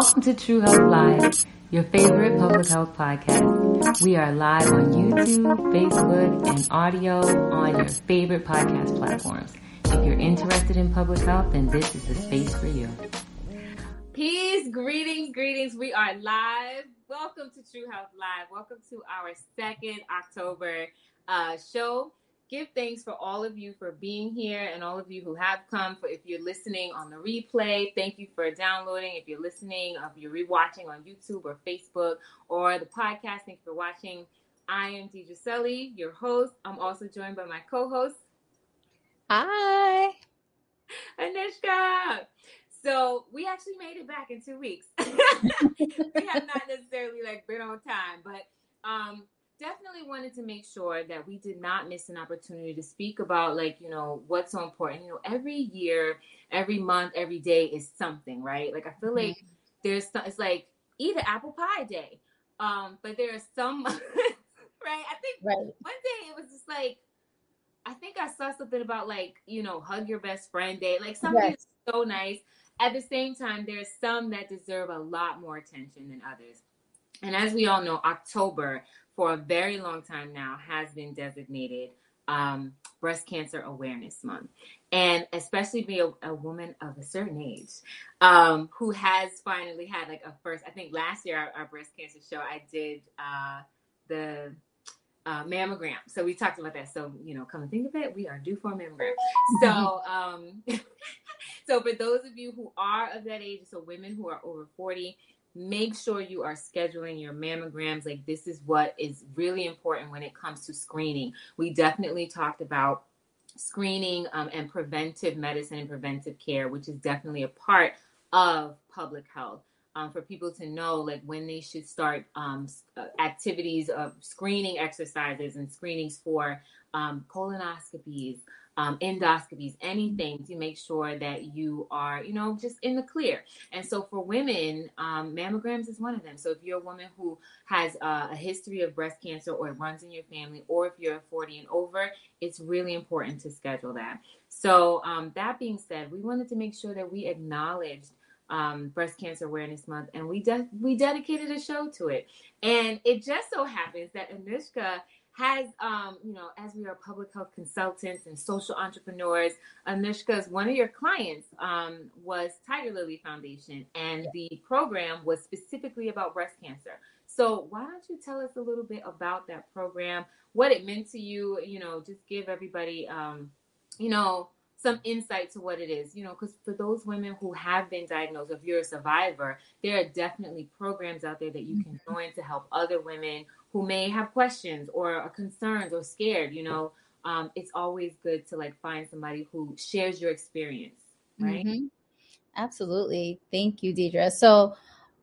Welcome to True Health Live, your favorite public health podcast. We are live on YouTube, Facebook, and audio on your favorite podcast platforms. If you're interested in public health, then this is the space for you. Peace, greetings, greetings. We are live. Welcome to True Health Live. Welcome to our second October uh, show give thanks for all of you for being here and all of you who have come. For if you're listening on the replay, thank you for downloading. If you're listening, if you're rewatching on YouTube or Facebook or the podcast, thank you for watching. I am Deidre Selly, your host. I'm also joined by my co-host. Hi, Anushka. So we actually made it back in two weeks. we have not necessarily like been on time, but um, definitely wanted to make sure that we did not miss an opportunity to speak about like you know what's so important. You know every year every month every day is something right? Like i feel like mm-hmm. there's some, it's like eat an apple pie day. Um but there are some right? I think right. one day it was just like i think i saw something about like you know hug your best friend day. Like something yes. so nice. At the same time there's some that deserve a lot more attention than others. And as we all know october for a very long time now has been designated um, Breast Cancer Awareness Month. And especially be a, a woman of a certain age um, who has finally had like a first, I think last year, our, our breast cancer show, I did uh, the uh, mammogram. So we talked about that. So, you know, come and think of it, we are due for a mammogram. So, um, so for those of you who are of that age, so women who are over 40, make sure you are scheduling your mammograms. Like, this is what is really important when it comes to screening. We definitely talked about screening um, and preventive medicine and preventive care, which is definitely a part of public health. Um, for people to know like when they should start um, uh, activities of screening exercises and screenings for um, colonoscopies, um, endoscopies, anything to make sure that you are, you know, just in the clear. And so for women, um, mammograms is one of them. So if you're a woman who has uh, a history of breast cancer or it runs in your family, or if you're 40 and over, it's really important to schedule that. So um, that being said, we wanted to make sure that we acknowledged um, Breast Cancer Awareness Month, and we de- we dedicated a show to it. And it just so happens that Anushka has, um, you know, as we are public health consultants and social entrepreneurs, Anushka's one of your clients um, was Tigerlily Foundation, and yeah. the program was specifically about breast cancer. So why don't you tell us a little bit about that program, what it meant to you? You know, just give everybody, um, you know, some insight to what it is, you know, because for those women who have been diagnosed, if you're a survivor, there are definitely programs out there that you can mm-hmm. join to help other women who may have questions or are concerned or scared, you know, um, it's always good to like find somebody who shares your experience, right? Mm-hmm. Absolutely. Thank you, Deidre. So,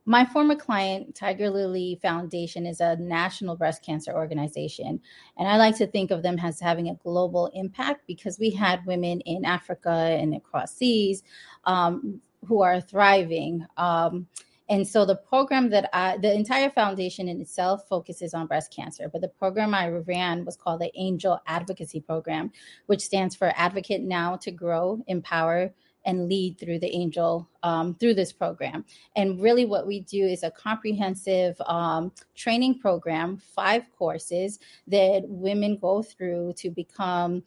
my former client, Tigerlily Foundation, is a national breast cancer organization. And I like to think of them as having a global impact because we had women in Africa and across seas um, who are thriving. Um, and so the program that I, the entire foundation in itself focuses on breast cancer, but the program I ran was called the Angel Advocacy Program, which stands for Advocate Now to Grow, Empower, and lead through the angel um, through this program. And really what we do is a comprehensive um, training program five courses that women go through to become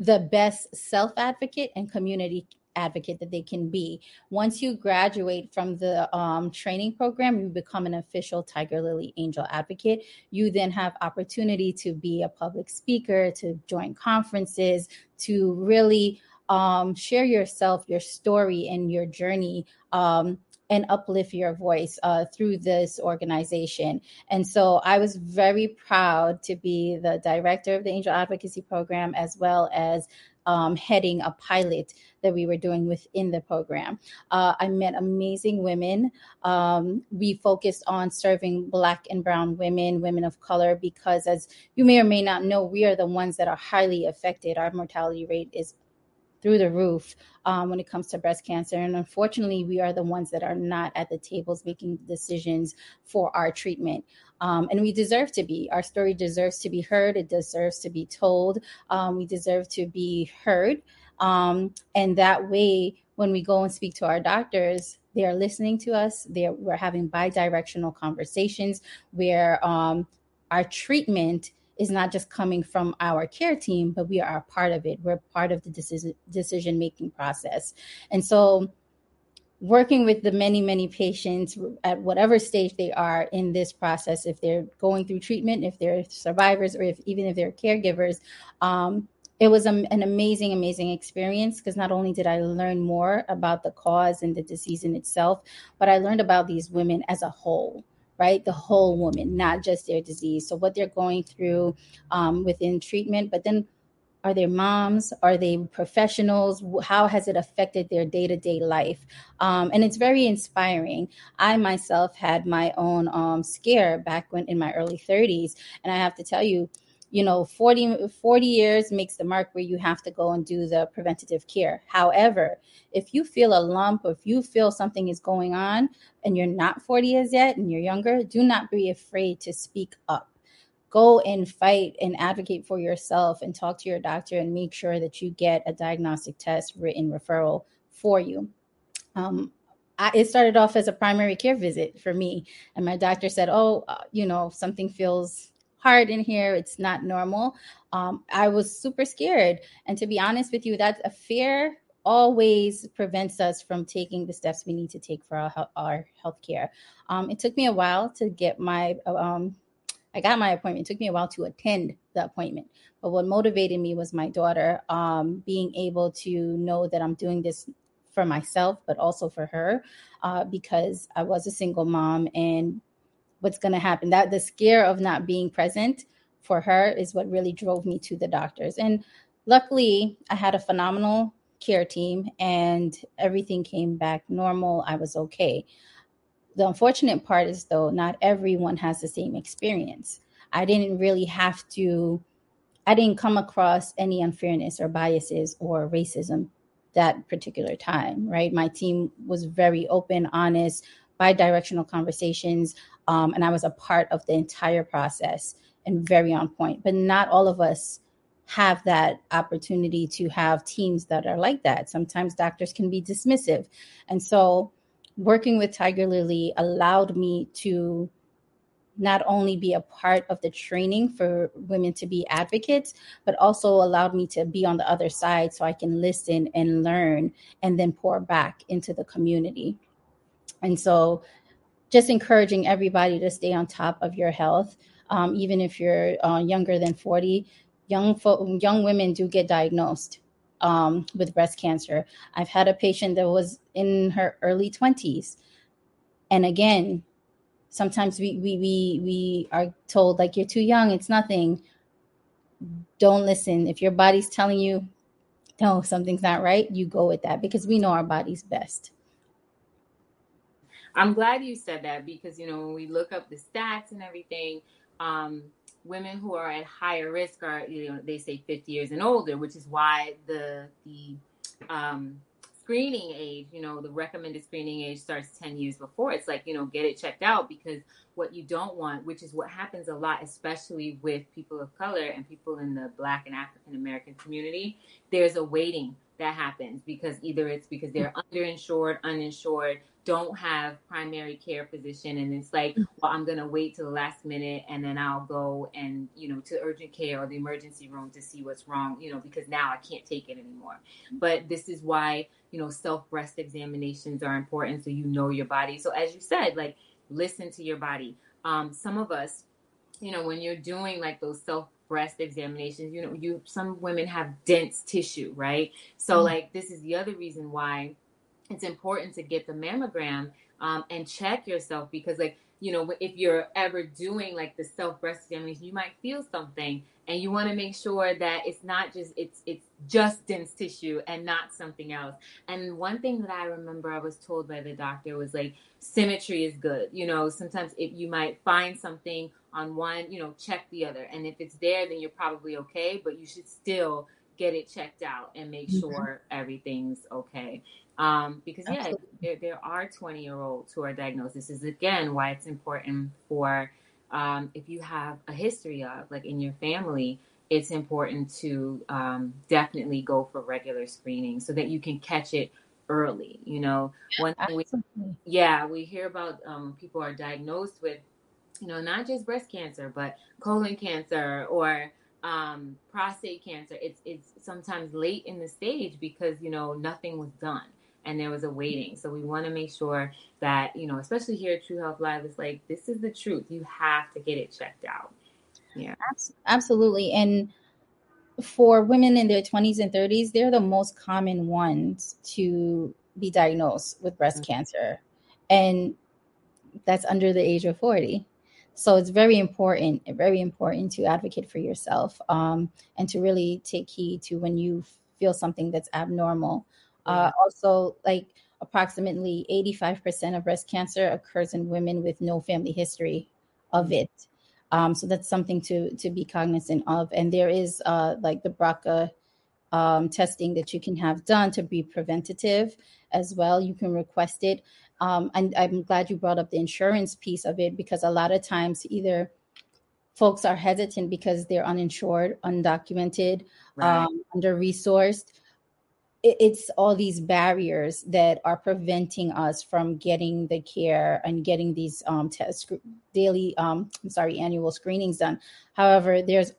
the best self advocate and community advocate that they can be. Once you graduate from the um, training program, you become an official Tigerlily Angel advocate. You then have opportunity to be a public speaker, to join conferences, to really um, share yourself, your story, and your journey. Um, and uplift your voice uh, through this organization. And so I was very proud to be the director of the Angel Advocacy Program as well as um, heading a pilot that we were doing within the program. Uh, I met amazing women. Um, we focused on serving Black and Brown women, women of color, because as you may or may not know, we are the ones that are highly affected. Our mortality rate is through the roof um, when it comes to breast cancer. And unfortunately, we are the ones that are not at the tables making decisions for our treatment. Um, and we deserve to be. Our story deserves to be heard, it deserves to be told. Um, we deserve to be heard. Um, and that way, when we go and speak to our doctors, they are listening to us. They're, we're having bi-directional conversations where um, our treatment is not just coming from our care team, but we are a part of it. We're part of the decision decision making process. And so working with the many, many patients at whatever stage they are in this process, if they're going through treatment, if they're survivors, or if even if they're caregivers, um, it was an amazing, amazing experience because not only did I learn more about the cause and the disease in itself, but I learned about these women as a whole right? The whole woman, not just their disease. So, what they're going through um, within treatment, but then are they moms? Are they professionals? How has it affected their day to day life? Um, and it's very inspiring. I myself had my own um, scare back when in my early 30s. And I have to tell you, you know 40, 40 years makes the mark where you have to go and do the preventative care. However if you feel a lump or if you feel something is going on and you're not 40 years yet and you're younger do not be afraid to speak up. Go and fight and advocate for yourself and talk to your doctor and make sure that you get a diagnostic test written referral for you. Um, I, it started off as a primary care visit for me. And my doctor said oh uh, you know something feels hard in here. It's not normal. Um, I was super scared. And to be honest with you, that's a fear always prevents us from taking the steps we need to take for our, our health care. Um, it took me a while to get my, um, I got my appointment. It took me a while to attend the appointment. But what motivated me was my daughter um, being able to know that I'm doing this for myself, but also for her, uh, because I was a single mom and what's going to happen. That the scare of not being present for her is what really drove me to the doctors. And luckily, I had a phenomenal care team and everything came back normal. I was okay. The unfortunate part is, though, not everyone has the same experience. I didn't really have to, I didn't come across any unfairness or biases or racism that particular time, right? My team was very open, honest, bi-directional conversations um, and I was a part of the entire process and very on point. But not all of us have that opportunity to have teams that are like that. Sometimes doctors can be dismissive. And so working with Tigerlily allowed me to not only be a part of the training for women to be advocates, but also allowed me to be on the other side so I can listen and learn and then pour back into the community. And so just encouraging everybody to stay on top of your health, um, even if you're uh, younger than 40. Young fo- young women do get diagnosed um, with breast cancer. I've had a patient that was in her early 20s, and again, sometimes we we we we are told like you're too young, it's nothing. Don't listen. If your body's telling you no, something's not right, you go with that because we know our body's best. I'm glad you said that because you know when we look up the stats and everything, um, women who are at higher risk are you know they say 50 years and older, which is why the the um, screening age, you know, the recommended screening age starts 10 years before. It's like, you know, get it checked out because what you don't want, which is what happens a lot, especially with people of color and people in the Black and African American community, there's a waiting that happens because either it's because they're underinsured, uninsured, don't have primary care physician and it's like mm-hmm. well i'm going to wait till the last minute and then i'll go and you know to urgent care or the emergency room to see what's wrong you know because now i can't take it anymore. But this is why you know self breast examinations are important so you know your body. So as you said like listen to your body. Um, some of us you know when you're doing like those self breast examinations you know you some women have dense tissue right? So mm-hmm. like this is the other reason why it's important to get the mammogram um, and check yourself because like you know if you're ever doing like the self breast examination you might feel something and you want to make sure that it's not just it's it's just dense tissue and not something else. And one thing that i remember i was told by the doctor was like symmetry is good. You know sometimes if you might find something on one you know check the other and if it's there then you're probably okay but you should still get it checked out and make mm-hmm. sure everything's okay um, because yeah, there, there are 20 year olds who are diagnosed. This is again why it's important for um, if you have a history of like in your family, it's important to um, definitely go for regular screening so that you can catch it early. You know, one thing we, yeah, we hear about um, people are diagnosed with, you know, not just breast cancer, but colon cancer or um, prostate cancer. It's it's sometimes late in the stage because you know nothing was done and there was a waiting. So we want to make sure that you know, especially here at True Health Live, it's like this is the truth. You have to get it checked out. Yeah, absolutely, and for women in their 20s and 30s, they're the most common ones to be diagnosed with breast mm-hmm. cancer. And that's under the age of 40. So it's very important, very important to advocate for yourself um, and to really take heed to when you feel something that's abnormal. Uh, also, like approximately 85% of breast cancer occurs in women with no family history of mm-hmm. it. Um, so that's something to to be cognizant of. And there is uh, like the BRCA um, testing that you can have done to be preventative as well. You can request it. Um, and I'm glad you brought up the insurance piece of it because a lot of times either folks are hesitant because they're uninsured, undocumented, right. um, under resourced it's all these barriers that are preventing us from getting the care and getting these um, test, daily, um, I'm sorry, annual screenings done. However, there's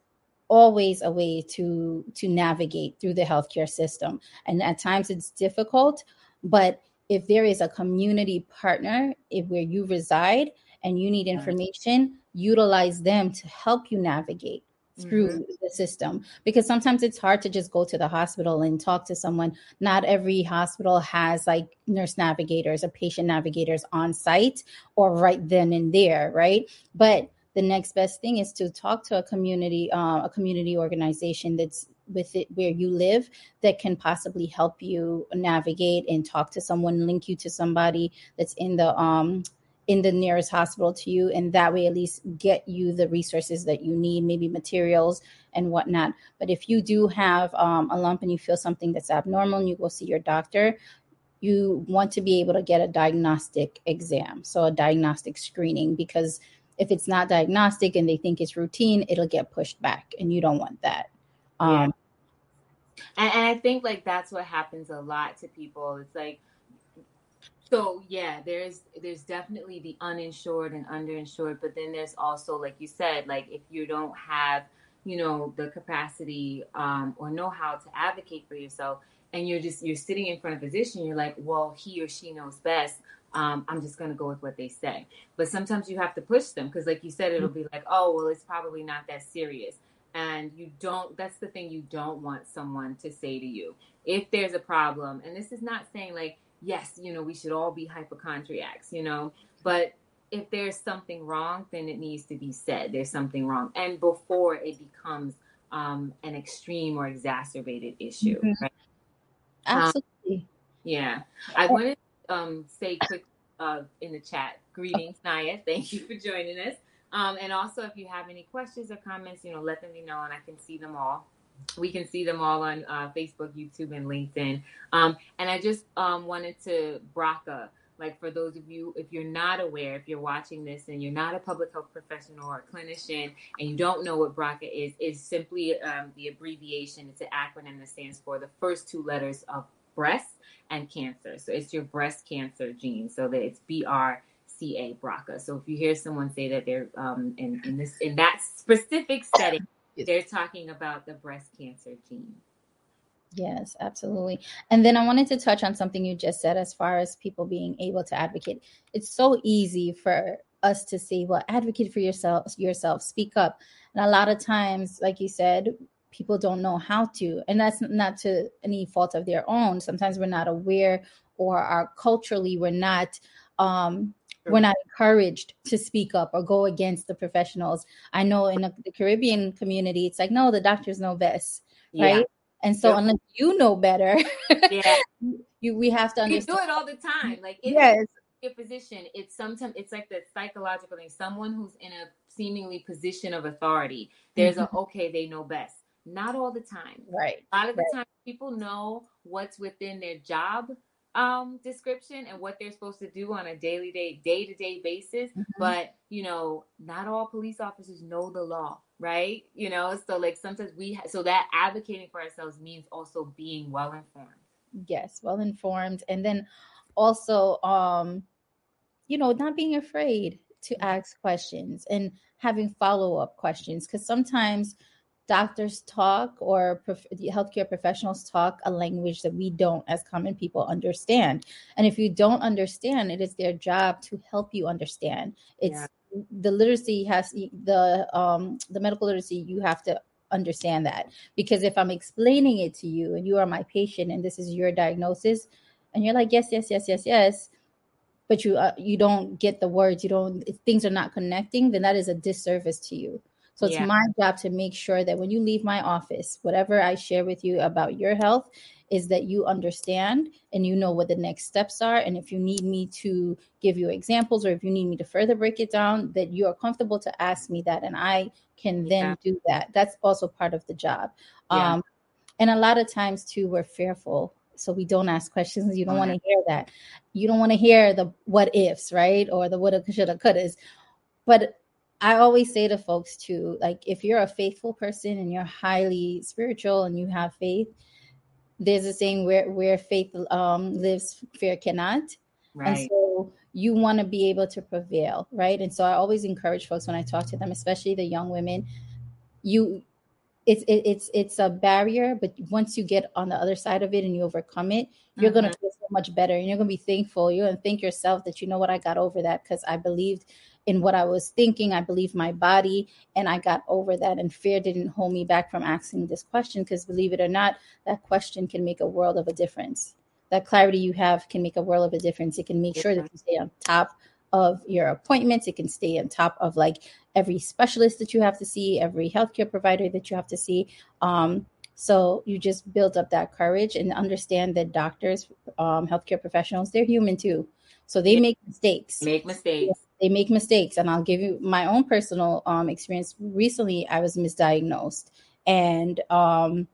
always a way to to navigate through the healthcare system, and at times it's difficult. But if there is a community partner, if where you reside and you need information, utilize them to help you navigate through mm-hmm. the system. Because sometimes it's hard to just go to the hospital and talk to someone. Not every hospital has like nurse navigators or patient navigators on site or right then and there right? But the next best thing is to talk to a community uh, a community organization that's with it where you live that can possibly help you navigate and talk to someone link you to somebody that's in the um in the nearest hospital to you and that way at least get you the resources that you need maybe materials and whatnot. But if you do have um, a lump and you feel something that's abnormal and you go see your doctor you want to be able to get a diagnostic exam. So a diagnostic screening because if it's not diagnostic and they think it's routine it'll get pushed back and you don't want that. Um, yeah. and, and i think like that's what happens a lot to people. It's like so yeah, there's there's definitely the uninsured and underinsured, but then there's also like you said, like if you don't have you know the capacity um, or know how to advocate for yourself, and you're just you're sitting in front of a physician, you're like, well, he or she knows best. Um, I'm just gonna go with what they say. But sometimes you have to push them because, like you said, it'll be like, oh, well, it's probably not that serious. And you don't. That's the thing you don't want someone to say to you if there's a problem. And this is not saying like yes, you know, we should all be hypochondriacs, you know, but if there's something wrong, then it needs to be said. There's something wrong. And before it becomes um, an extreme or exacerbated issue. Mm-hmm. Right? Absolutely. Um, yeah. I want to um, say quick uh, in the chat greetings, Naya. Thank you for joining us. Um, and also, if you have any questions or comments, you know, let them know and I can see them all we can see them all on uh, Facebook, YouTube, and LinkedIn. Um, and I just um, wanted to BRCA, like for those of you, if you're not aware, if you're watching this and you're not a public health professional or a clinician and you don't know what BRCA is, is simply um, the abbreviation. It's an acronym that stands for the first two letters of breast and cancer. So it's your breast cancer gene. So that it's BR. CA BRCA. So if you hear someone say that they're um, in, in this in that specific setting, Yes. They're talking about the breast cancer gene. Yes, absolutely. And then I wanted to touch on something you just said as far as people being able to advocate. It's so easy for us to say, well, advocate for yourself, yourself, speak up. And a lot of times, like you said, people don't know how to. And that's not to any fault of their own. Sometimes we're not aware or are culturally we're not um we're not encouraged to speak up or go against the professionals. I know in the Caribbean community, it's like, no, the doctors know best, right? Yeah. And so, unless you know better, yeah, you we have to understand. You do it all the time. Like, yes, a physician, it's sometimes it's like the psychological thing. Someone who's in a seemingly position of authority, there's mm-hmm. a okay, they know best. Not all the time. Right. A lot of the right. time, people know what's within their job um, description and what they're supposed to do on a daily day, day to day basis. Mm-hmm. But, you know, not all police officers know the law, right? You know, so like sometimes we, ha- so that advocating for ourselves means also being well informed. yes, well informed, and then also, um, you know, not being afraid to ask questions and having follow up questions because sometimes doctors talk or prof- healthcare professionals talk a language that we don't as common people understand. And if you don't understand it is their job to help you understand. It's yeah. the literacy has the um the medical literacy you have to understand that. Because if i'm explaining it to you and you are my patient and this is your diagnosis and you're like yes yes yes yes yes but you uh, you don't get the words you don't things are not connecting then that is a disservice to you so it's yeah. my job to make sure that when you leave my office, whatever I share with you about your health is that you understand and you know what the next steps are. And if you need me to give you examples or if you need me to further break it down, that you are comfortable to ask me that and I can then yeah. do that. That's also part of the job. Yeah. Um, and a lot of times too, we're fearful so we don't ask questions. You don't want to hear that. You don't want to hear the what ifs, right? Or the woulda, shoulda, couldas. But I always say to folks too, like if you're a faithful person and you're highly spiritual and you have faith, there's a saying where where faith um, lives, fear cannot. Right. And so you want to be able to prevail, right? And so I always encourage folks when I talk to them, especially the young women, you it's it, it's it's a barrier, but once you get on the other side of it and you overcome it, you're mm-hmm. gonna feel so much better, and you're gonna be thankful. You're gonna thank yourself that you know what I got over that because I believed in what I was thinking. I believed my body and I got over that. And fear didn't hold me back from asking this question because, believe it or not, that question can make a world of a difference. That clarity you have can make a world of a difference. It can make sure that you stay on top of your appointments. It can stay on top of like every specialist that you have to see, every healthcare provider that you have to see. Um, so you just build up that courage and understand that doctors, um, healthcare professionals, they're human too. So they make mistakes. Make mistakes they make mistakes and i'll give you my own personal um, experience. Recently i was misdiagnosed and um,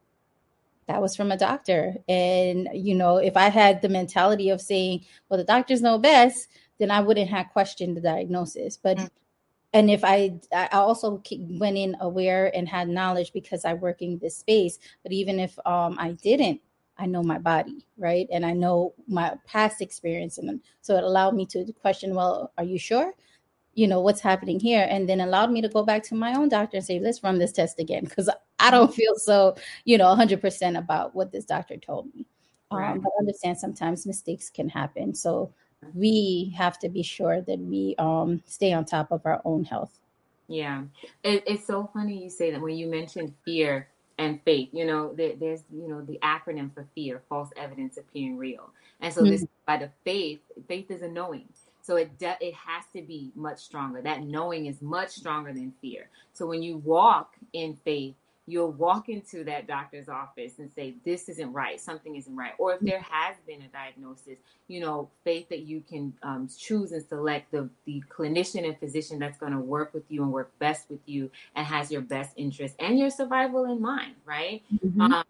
that was from a doctor. And you know if i had the mentality of saying well the doctors know best then i wouldn't have questioned the diagnosis. But mm-hmm. and if i i also went in aware and had knowledge because i work in this space. But even if um, i didn't I know my body, right? And I know my past experience. And so it allowed me to question, well, are you sure? You know, what's happening here? And then allowed me to go back to my own doctor and say, let's run this test again. Because I don't feel so, you know, 100% about what this doctor told me. Um, right. Um, but understand sometimes mistakes can happen. So we have to be sure that we um, stay on top of our own health. Yeah. It, it's so funny you say that when you mentioned fear and faith. You know, there, there's you know the acronym for fear, false evidence appearing real, and so mm-hmm. this by the faith, faith is a knowing. So it de- it has to be much stronger. That knowing is much stronger than fear. So when you walk in faith, you'll walk into that doctor's office and say, This isn't right, something isn't right. Or if there has been a diagnosis, you know, faith that you can um, choose and select the, the clinician and physician that's going to work with you and work best with you and has your best interest and your survival in mind, right? Because mm-hmm. um,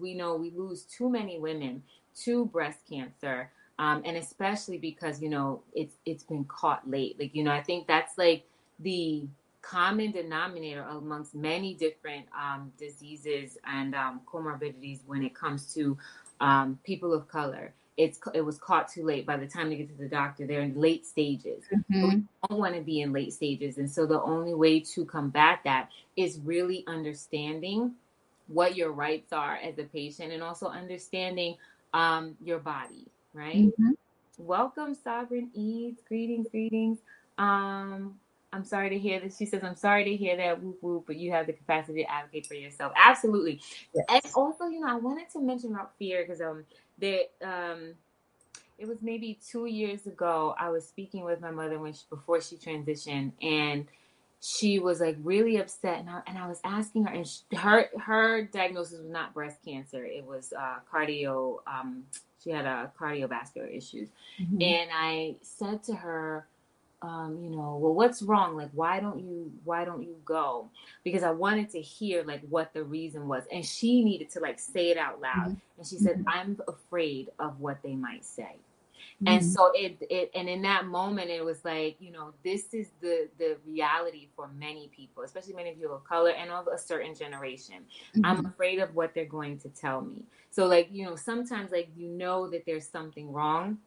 we know we lose too many women to breast cancer. Um, and especially because you know it's it's been caught late like you know i think that's like the common denominator amongst many different um, diseases and um, comorbidities when it comes to um, people of color. It's it was caught too late. By the time they get to the doctor, they're in late stages. Mm-hmm. We don't want to be in late stages, and so the only way to combat that is really understanding what your rights are as a patient, and also understanding um, your body. Right. Mm-hmm. Welcome, Sovereign Eads. Greetings, greetings. Um, I'm sorry to hear this. She says, I'm sorry to hear that, whoop whoop, but you have the capacity to advocate for yourself. Absolutely. Yes. And also, you know, I wanted to mention about fear because um that um it was maybe two years ago. I was speaking with my mother when she, before she transitioned, and she was like really upset, and I, and I was asking her, and she, her her diagnosis was not breast cancer; it was uh, cardio. Um, she had a uh, cardiovascular issues, mm-hmm. and I said to her um, you know, well, what's wrong? Like, why don't you, why don't you go? Because I wanted to hear like what the reason was. And she needed to like say it out loud. Mm-hmm. And she said, mm-hmm. I'm afraid of what they might say. Mm-hmm. And so it it and in that moment it was like, you know, this is the the reality for many people, especially many people of color and of a certain generation. Mm-hmm. I'm afraid of what they're going to tell me. So like, you know, sometimes like you know that there's something wrong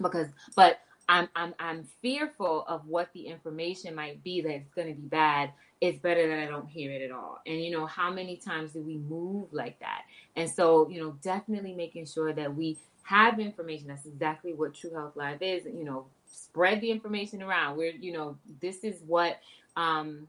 because but I'm I'm I'm fearful of what the information might be that's going to be bad. It's better that I don't hear it at all. And you know, how many times do we move like that? And so, you know, definitely making sure that we have information. That's exactly what True Health Live is. You know, spread the information around. Where you know, this is what um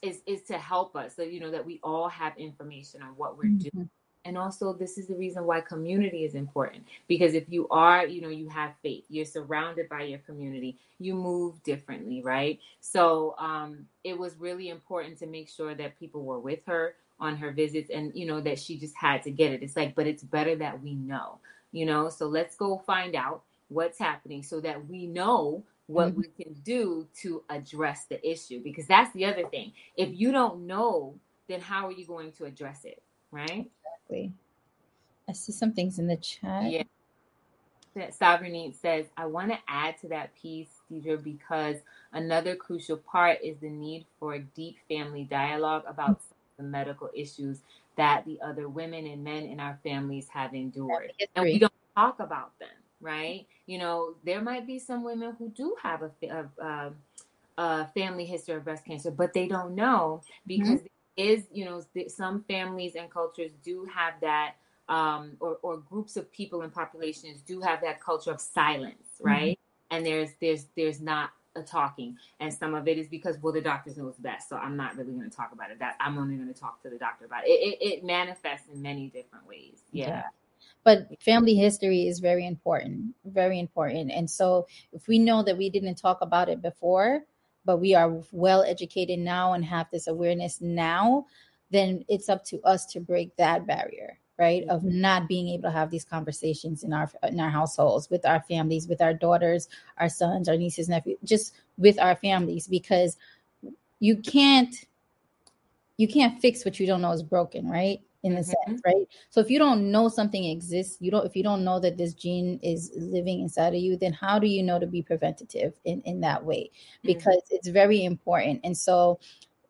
is is to help us. So you know that we all have information on what we're mm-hmm. doing and also this is the reason why community is important because if you are you know you have faith you're surrounded by your community you move differently right? So um, it was really important to make sure that people were with her on her visits and you know that she just had to get it. It's like but it's better that we know you know? So let's go find out what's happening so that we know what mm-hmm. we can do to address the issue because that's the other thing. If you don't know then how are you going to address it right Exactly. I see some things in the chat. Yeah. Sovereignty says, I want to add to that piece, Deidre, because another crucial part is the need for deep family dialogue about the medical issues that the other women and men in our families have endured. And we don't talk about them, right? You know, there might be some women who do have a, a, a, a family history of breast cancer, but they don't know because mm-hmm is you know some families and cultures do have that um, or, or groups of people and populations do have that culture of silence mm-hmm. right mm-hmm. and there's there's there's not a talking and some of it is because well the doctors knows best so i'm not really going to talk about it that i'm only going to talk to the doctor about it it, it, it manifests in many different ways yeah. yeah but family history is very important very important and so if we know that we didn't talk about it before but we are well educated now and have this awareness now, then it's up to us to break that barrier right of mm-hmm. not being able to have these conversations in our in our households with our families with our daughters our sons our nieces nephews just with our families because you can't you can't fix what you don't know is broken right in a mm-hmm. sense, right? So if you don't know something exists, you don't if you don't know that this gene is living inside of you, then how do you know to be preventative in in that way? Mm-hmm. Because mm-hmm. it's very important. And so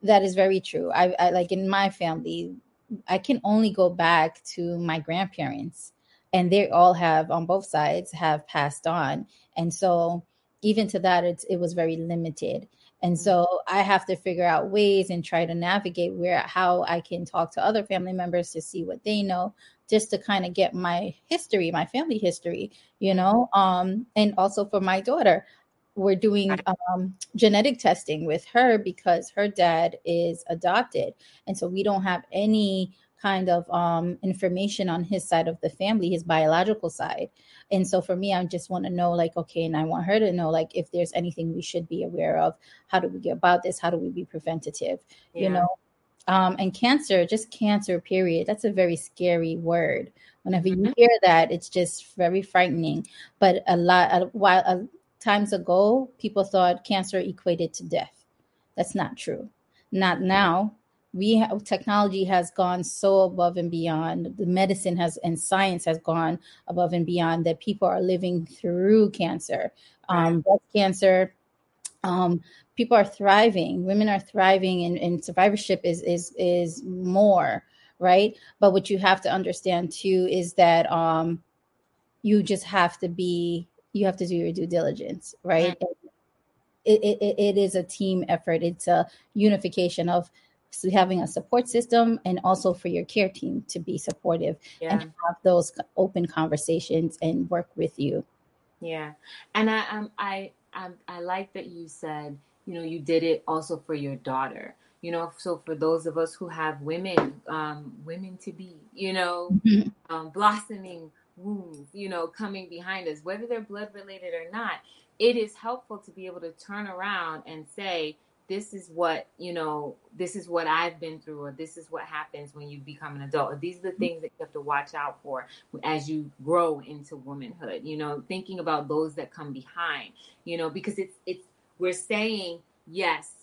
that is very true. I, I like in my family, I can only go back to my grandparents and they all have on both sides have passed on. And so even to that it's it was very limited and mm-hmm. so I have to figure out ways and try to navigate where how I can talk to other family members to see what they know, just to kind of get my history, my family history, you know. Um, and also for my daughter, we're doing um, genetic testing with her because her dad is adopted, and so we don't have any kind of um, information on his side of the family, his biological side. And so for me, I just want to know, like, okay, and I want her to know, like, if there's anything we should be aware of. How do we get about this? How do we be preventative? Yeah. You know, um, and cancer, just cancer, period. That's a very scary word. Whenever mm-hmm. you hear that, it's just very frightening. But a lot, a while a, times ago, people thought cancer equated to death. That's not true. Not now we have, technology has gone so above and beyond the medicine has and science has gone above and beyond that people are living through cancer. Um, breast cancer um, people are thriving women are thriving and, and survivorship is is is more right? But what you have to understand too is that um, you just have to be you have to do your due diligence right? It, it, it is a team effort. It's a unification of so having a support system and also for your care team to be supportive yeah. and have those open conversations and work with you yeah and i um, i I, I like that you said you know you did it also for your daughter you know so for those of us who have women um women to be you know mm-hmm. um, blossoming wounds you know coming behind us whether they're blood related or not it is helpful to be able to turn around and say this is what you know this is what i've been through or this is what happens when you become an adult. Or these are the mm-hmm. things that you have to watch out for as you grow into womanhood you know thinking about those that come behind you know because it's it's we're saying yes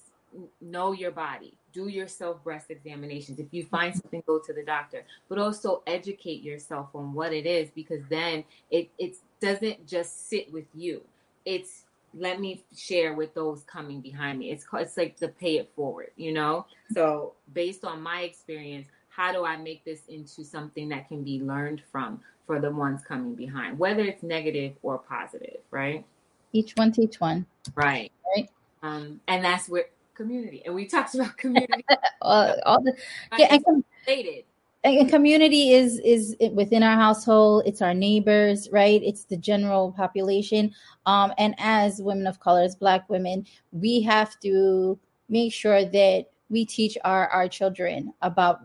know your body. Do your self breast examinations. If you mm-hmm. find something go to the doctor. But also educate yourself on what it is because then it, it's doesn't just sit with you. It's let me share with those coming behind me. It's it's like the pay it forward, you know. So based on my experience, how do I make this into something that can be learned from for the ones coming behind, whether it's negative or positive, right? Each one teach one. Right. Right. Um, and that's where community, and we talked about community. uh, all the yeah, and, related and community is is within our household it's our neighbors right it's the general population um and as women of color as black women we have to make sure that we teach our our children about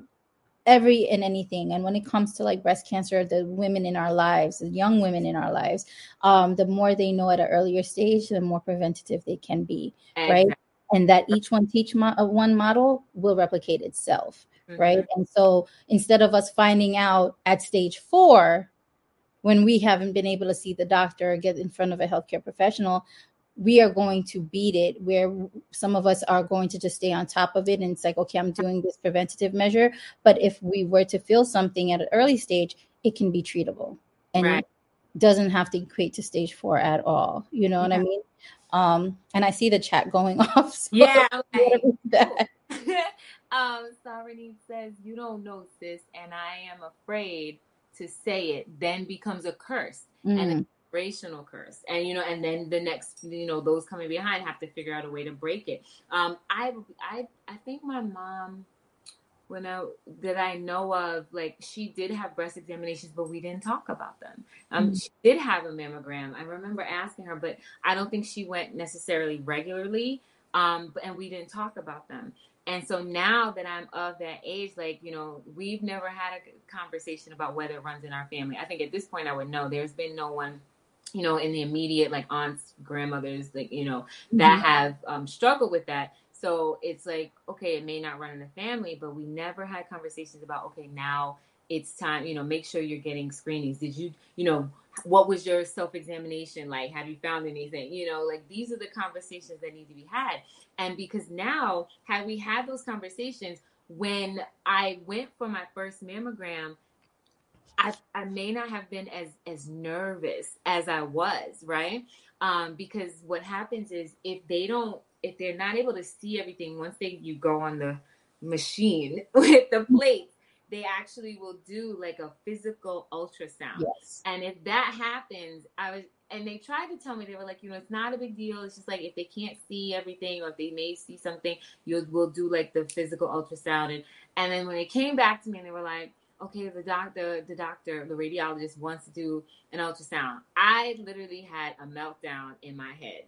every and anything and when it comes to like breast cancer the women in our lives the young women in our lives um the more they know at an earlier stage the more preventative they can be exactly. right and that each one teach mo- uh, one model will replicate itself. Right? And so instead of us finding out at stage four, when we haven't been able to see the doctor or get in front of a healthcare professional, we are going to beat it where some of us are going to just stay on top of it and it's like okay i'm doing this preventative measure but if we were to feel something at an early stage it can be treatable and right. doesn't have to equate to stage four at all you know yeah. what i mean um and i see the chat going off so yeah okay. Um, Sarini says, You don't know, sis, and I am afraid to say it, then becomes a curse mm. and a generational curse. And you know, and then the next, you know, those coming behind have to figure out a way to break it. Um, I I I think my mom when I that I know of, like she did have breast examinations, but we didn't talk about them. Um, mm. She did have a mammogram. I remember asking her, but I don't think she went necessarily regularly. Um, and we didn't talk about them. And so now that I'm of that age, like, you know, we've never had a conversation about whether it runs in our family. I think at this point I would know there's been no one, you know, in the immediate, like aunts, grandmothers, like, you know, that mm-hmm. have um, struggled with that. So it's like, okay, it may not run in the family, but we never had conversations about, okay, now it's time, you know, make sure you're getting screenings. Did you, you know, what was your self examination like? Have you found anything? You know, like these are the conversations that need to be had. And because now, had we had those conversations when I went for my first mammogram, I, I may not have been as as nervous as I was, right? Um, because what happens is if they don't, if they're not able to see everything once they you go on the machine with the plate, they actually will do like a physical ultrasound. Yes. And if that happens, I was and they tried to tell me they were like, you know, it's not a big deal. It's just like if they can't see everything or if they may see something, you'll we'll do like the physical ultrasound. And and then when they came back to me and they were like, okay, the doctor, the doctor, the radiologist wants to do an ultrasound. I literally had a meltdown in my head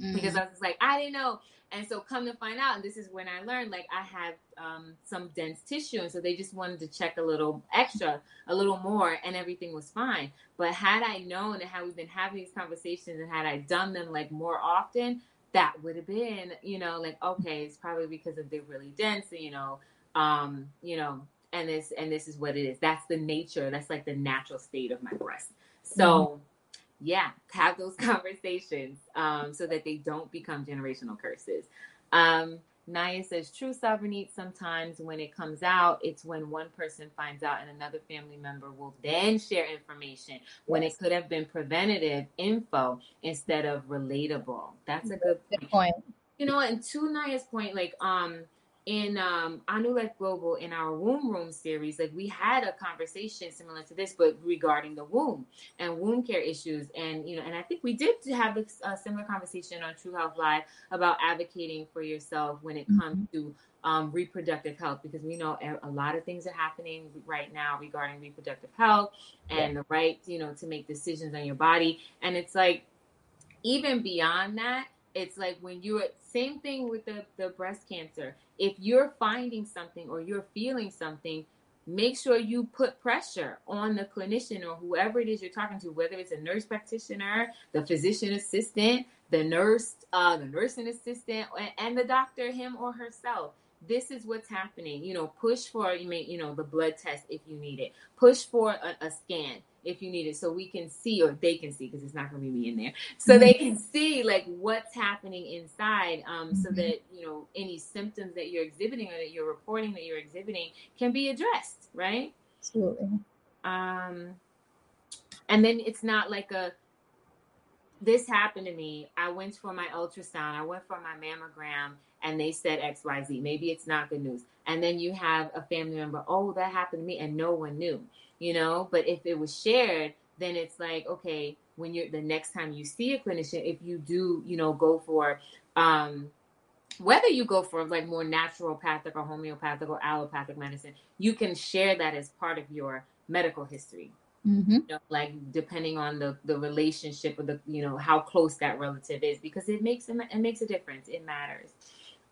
mm-hmm. because I was like, I didn't know. And so come to find out, and this is when I learned, like I have um, some dense tissue, and so they just wanted to check a little extra, a little more, and everything was fine. But had I known and how we've been having these conversations, and had I done them like more often, that would have been, you know, like okay, it's probably because of they're really dense, you know, um, you know, and this and this is what it is. That's the nature. That's like the natural state of my breast. So. Mm-hmm yeah, have those conversations um, so that they don't become generational curses. Um, Naya says, true sovereignty, sometimes when it comes out, it's when one person finds out and another family member will then share information when it could have been preventative info instead of relatable. That's a good, good point. point. You know, and to Naya's point, like, um, in um Anu Life Global in our womb room series, like we had a conversation similar to this, but regarding the womb and womb care issues. And, you know, and I think we did have a, similar conversation on True Health Live about advocating for yourself when it comes mm-hmm. to um, reproductive health, because we know a lot of things are happening right now regarding reproductive health and yeah. the right, you know, to make decisions on your body. And it's like, even beyond that, it's like when you're same thing with the, the breast cancer if you're finding something or you're feeling something, make sure you put pressure on the clinician or whoever it is you're talking to, whether it's a nurse practitioner, the physician assistant, the nurse, uh, the nursing assistant, and the doctor, him or herself. This is what's happening. You know, push for you may you know the blood test if you need it. Push for a, a scan if you need it so we can see or they can see because it's not going to be me in there so mm-hmm. they can see like what's happening inside um, so mm-hmm. that you know any symptoms that you're exhibiting or that you're reporting that you're exhibiting can be addressed right absolutely um and then it's not like a this happened to me. I went for my ultrasound, I went for my mammogram, and they said XYZ. Maybe it's not good news. And then you have a family member, oh, that happened to me, and no one knew, you know? But if it was shared, then it's like, okay, when you're the next time you see a clinician, if you do, you know, go for um whether you go for like more naturopathic or homeopathic or allopathic medicine, you can share that as part of your medical history. Mm-hmm. You know, like depending on the the relationship or the you know how close that relative is, because it makes it, it makes a difference. It matters.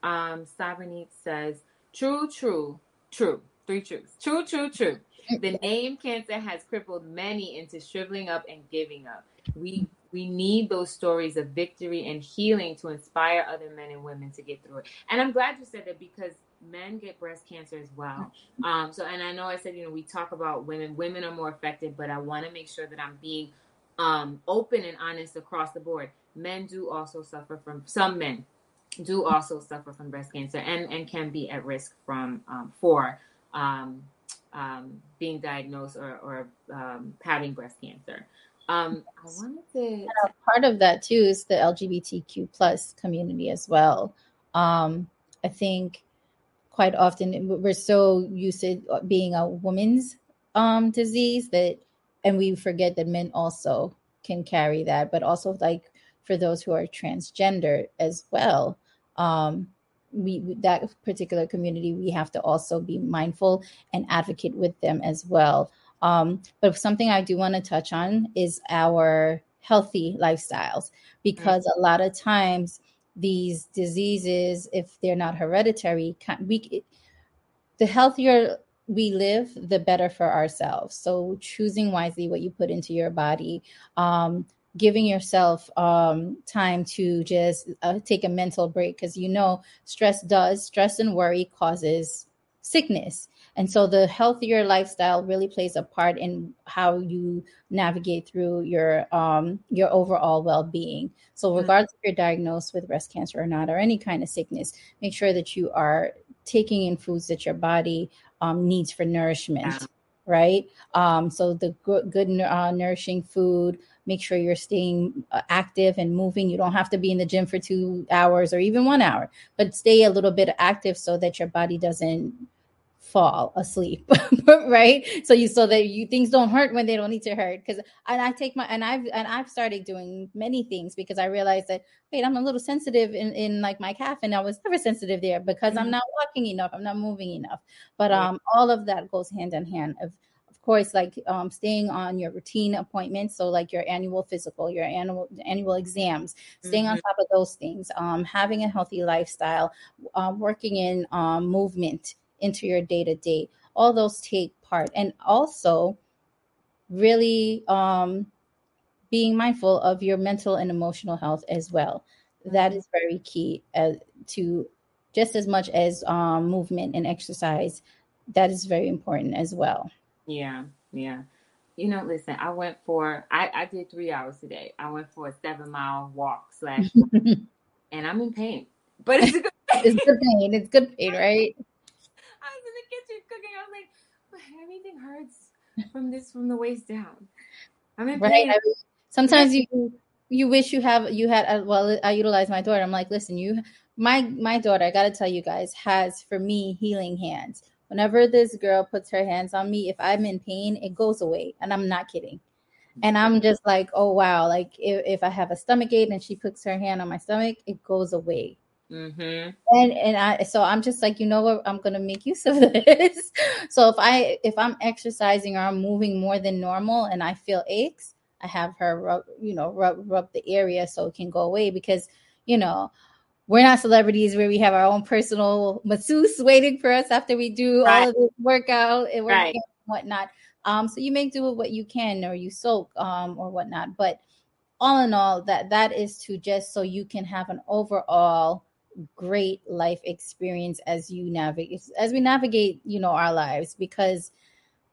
Um, Sabernit says, "True, true, true. Three truths. True, true, true. The name cancer has crippled many into shriveling up and giving up. We we need those stories of victory and healing to inspire other men and women to get through it. And I'm glad you said that because men get breast cancer as well. Um, so, and I know I said, you know, we talk about women, women are more affected, but I want to make sure that I'm being um, open and honest across the board. Men do also suffer from, some men do also suffer from breast cancer and, and can be at risk from, um, for um, being diagnosed or, or um, having breast cancer. Um, I wanted to part of that too is the LGBTQ plus community as well. Um, I think quite often we're so used to being a woman's um, disease that, and we forget that men also can carry that, but also like for those who are transgender as well. Um, we that particular community we have to also be mindful and advocate with them as well um, but something i do want to touch on is our healthy lifestyles because mm-hmm. a lot of times these diseases if they're not hereditary we the healthier we live the better for ourselves so choosing wisely what you put into your body um, giving yourself um, time to just uh, take a mental break because you know stress does stress and worry causes sickness and so the healthier lifestyle really plays a part in how you navigate through your um, your overall well-being so mm-hmm. regardless mm-hmm. if you're diagnosed with breast cancer or not or any kind of sickness make sure that you are taking in foods that your body um, needs for nourishment yeah. right um, so the good, good uh, nourishing food make sure you're staying uh, active and moving. You don't have to be in the gym for two hours or even one hour, but stay a little bit active so that your body doesn't fall asleep right? So you so that you things don't hurt when they don't need to hurt. Because and i take my and i've and i've started doing many things because i realized that wait i'm a little sensitive in in like my calf and i was never sensitive there because mm-hmm. i'm not walking enough. I'm not moving enough. But um all of that goes hand in hand of course, like um, staying on your routine appointments, so like your annual physical, your annual annual exams, staying mm-hmm. on top of those things, um, having a healthy lifestyle, uh, working in um, movement into your day to day. All those take part, and also really um, being mindful of your mental and emotional health as well. That mm-hmm. very key uh, to just as much as um, movement and exercise. That is very important as well. Yeah, yeah. You know, listen, I went for I, I did three hours today. I went for a seven mile walk slash and I'm in pain. But it's good pain. it's good pain. It's good pain, right? I was in the kitchen cooking. I was like, everything hurts from this from the waist down. I'm in right? pain. I mean, sometimes you you wish you have you had uh, well I utilize my daughter. I'm like, listen, you my my daughter, I gotta tell you guys, has for me healing hands Whenever this girl puts her hands on me, if I'm in pain, it goes away. And I'm not kidding. And I'm just like, oh, wow. Like if, if I have a stomach ache and she puts her hand on my stomach, it goes away. Mm-hmm. And and I so I'm just like you know what I'm gonna make use of this. so if I if I'm exercising or I'm moving more than normal and I feel aches, I have her rub you know rub rub the area so it can go away because you know we're not celebrities where we have our own personal masseuse waiting for us after we do right. all of this workout and right. and whatnot. Um, so you make do with what you can, or you soak, um, or whatnot. But all in all, that that is to just so you can have an overall great life experience as you navigate as we navigate, you know, our lives because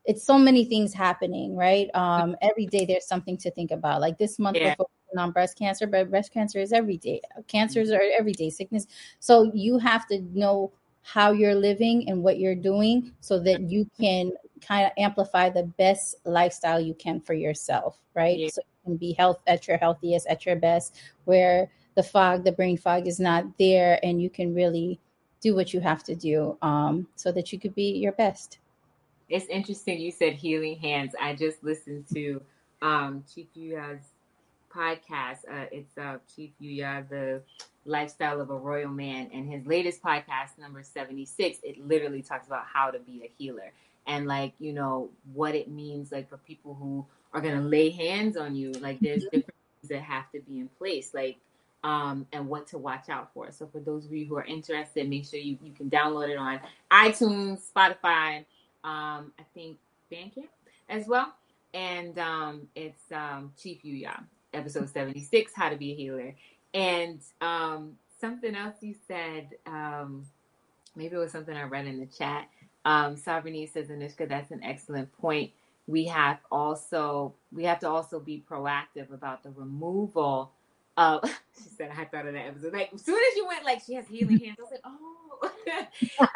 it's so many things happening, right? Um, every day there's something to think about. Like this month, yeah on breast cancer, but breast cancer is every day. Cancers are everyday sickness. So you have to know how you're living and what you're doing so that you can kind of amplify the best lifestyle you can for yourself, right? Yeah. So you can be health at your healthiest, at your best, where the fog, the brain fog is not there, and you can really do what you have to do um, so that you could be your best. It's interesting you said healing hands. I just listened to um, Chief Yuya's podcast. Uh, it's uh, Chief Yuya, the lifestyle of a royal man, and his latest podcast, number 76, it literally talks about how to be a healer and like, you know, what it means like for people who are going to lay hands on you. Like there's mm-hmm. different things that have to be in place. Like um, and what to watch out for. So for those of you who are interested, make sure you, you can download it on iTunes, Spotify, um, I think Bandcamp as well. And um, it's um, Chief Yuya, episode 76, How to Be a Healer. And um, something else you said, um, maybe it was something I read in the chat. Um, Sovereignty says, Anushka, that's an excellent point. We have also we have to also be proactive about the removal uh, she said, I thought of that episode. Like, as soon as you went, like, she has healing hands, I was like, oh.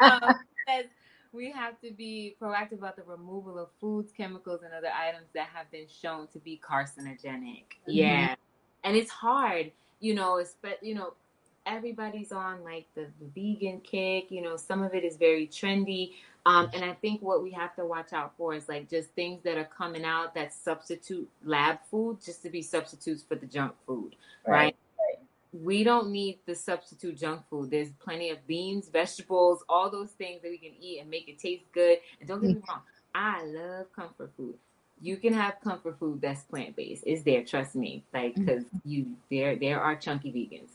um, says, we have to be proactive about the removal of foods, chemicals, and other items that have been shown to be carcinogenic. Mm-hmm. Yeah. And it's hard, you know, it's, but, you know, everybody's on like the, the vegan kick, you know, some of it is very trendy. Um, and I think what we have to watch out for is like just things that are coming out that substitute lab food just to be substitutes for the junk food, right? right? We don't need the substitute junk food. There's plenty of beans, vegetables, all those things that we can eat and make it taste good. And don't get me wrong, I love comfort food. You can have comfort food that's plant based. It's there, trust me. Like because mm. you there there are chunky vegans.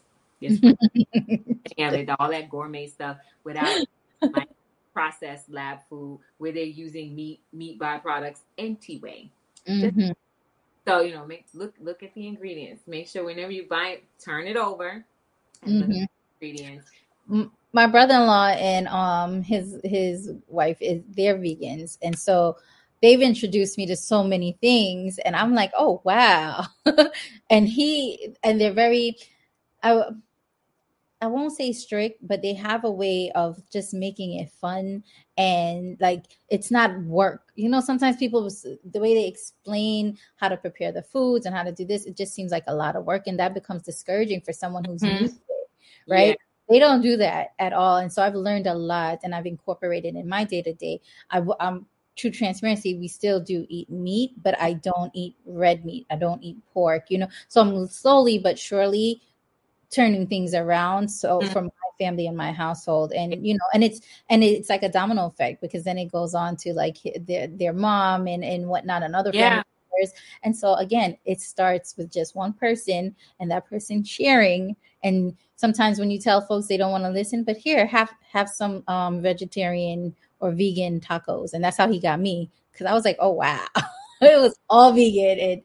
yeah, they all that gourmet stuff without like processed lab food where they're using meat meat byproducts anyway. Mm-hmm. So you know, make look look at the ingredients. Make sure whenever you buy it, turn it over and mm-hmm. ingredients. My brother-in-law and um his his wife is they're vegans, and so they've introduced me to so many things, and I'm like, oh wow, and he and they're very. I I won't say strict, but they have a way of just making it fun and like it's not work. You know, sometimes people the way they explain how to prepare the foods and how to do this, it just seems like a lot of work, and that becomes discouraging for someone who's mm-hmm. used to it, right? Yeah. They don't do that at all, and so I've learned a lot, and I've incorporated in my day to day. I'm true transparency, we still do eat meat, but I don't eat red meat. I don't eat pork, you know. So I'm slowly but surely turning things around. So mm-hmm. for my family and my household and you know and it's and it's like a domino effect because then it goes on to like their their mom and and whatnot and other yeah. family members. And so again it starts with just one person and that person sharing. And sometimes when you tell folks they don't want to listen but here have have some um vegetarian or vegan tacos. And that's how he got me because i was like oh wow. It was all vegan and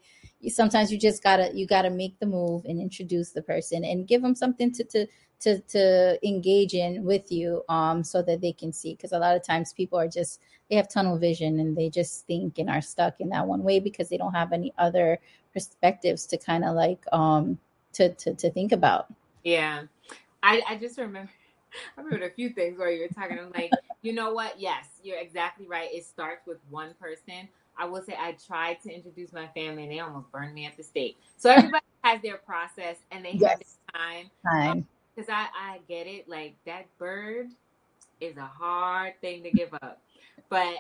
sometimes you just gotta you gotta make the move and introduce the person and give them something to to to, to engage in with you um so that they can see because a lot of times people are just they have tunnel vision and they just think and are stuck in that one way because they don't have any other perspectives to kind of like um to, to to think about yeah i i just remember I remember a few things where you were talking. I'm like, you know what? Yes, you're exactly right. It starts with one person, I will say I tried to introduce my family and they almost burned me at the stake. So everybody has their process and they yes. have their time. Time. Because um, I, I get it. Like that bird is a hard thing to give up. But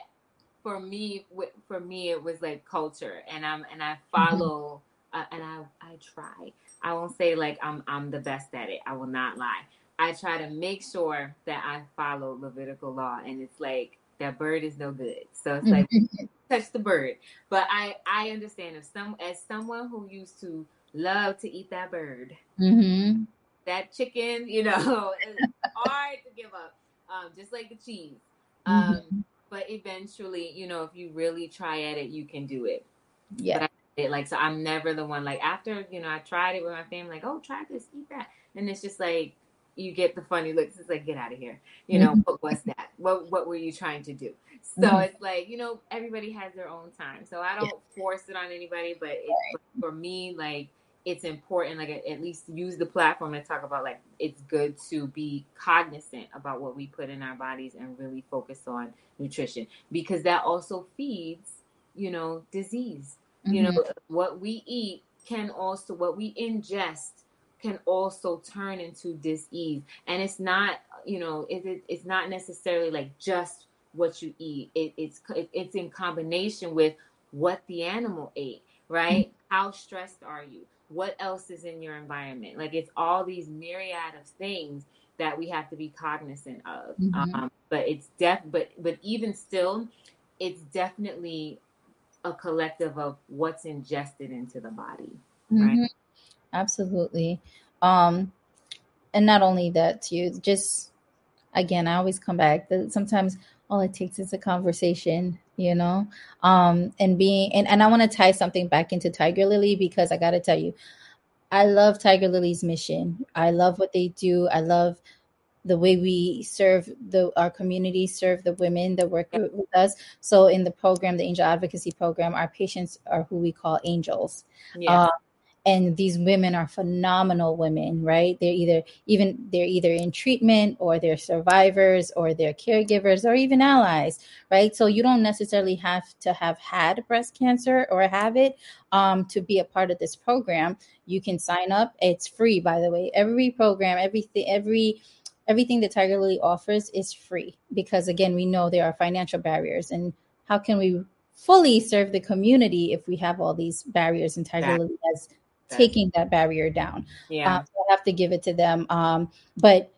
for me, for me, it was like culture and I'm, and I mm-hmm. follow mm-hmm. uh, and I, I try. I won't say like I'm, I'm the best at it. I will not lie. I try to make sure that I follow Levitical law and it's like that bird is no good. So it's like touch the bird. But I I understand if some as someone who used to love to eat that bird, mm-hmm. that chicken, you know, it's hard to give up. Um, just like the cheese. Um, mm-hmm. but eventually, you know, if you really try at it, you can do it. Yeah. It, like so I'm never the one like after, you know, I tried it with my family, like, oh try this, eat that. And it's just like you get the funny looks. It's like, get out of here. You know, mm-hmm. what was that? What what were you trying to do? So mm-hmm. it's like, you know, everybody has their own time. So I don't yeah. force it on anybody, but, it, right. for me, like it's important like at least use the platform to talk about like it's good to be cognizant about what we put in our bodies and really focus on nutrition because that also feeds you know disease mm-hmm. you know mm-hmm. what we eat can also what we ingest can also turn into disease. And it's not you know it, it's not necessarily like just what you eat. It, it's it, it's in combination with what the animal ate right? Mm-hmm. how stressed are you? What else is in your environment? Like it's all these myriad of things that we have to be cognizant of. Mm-hmm. um, but it's def but but even still it's definitely a collective of what's ingested into the body right? Mm-hmm. Absolutely. Um and not only that too just again i always come back that sometimes all it takes is a conversation you know? Um and being and, and i want to tie something back into Tigerlily because i gotta tell you i love Tigerlily's mission. I love what they do. I love the way we serve the our community serve the women that work with us. So in the program the angel advocacy program our patients are who we call angels. Yeah. Uh, and these women are phenomenal women right? They're either even they're either in treatment or they're survivors or they're caregivers or even allies right? So you don't necessarily have to have had breast cancer or have it um, to be a part of this program. You can sign up. It's free by the way. Every program everything every everything that Tigerlily offers is free because again we know there are financial barriers. And how can we fully serve the community if we have all these barriers and Tigerlily has taking that barrier down. Yeah. Um, so I have to give it to them. Um, but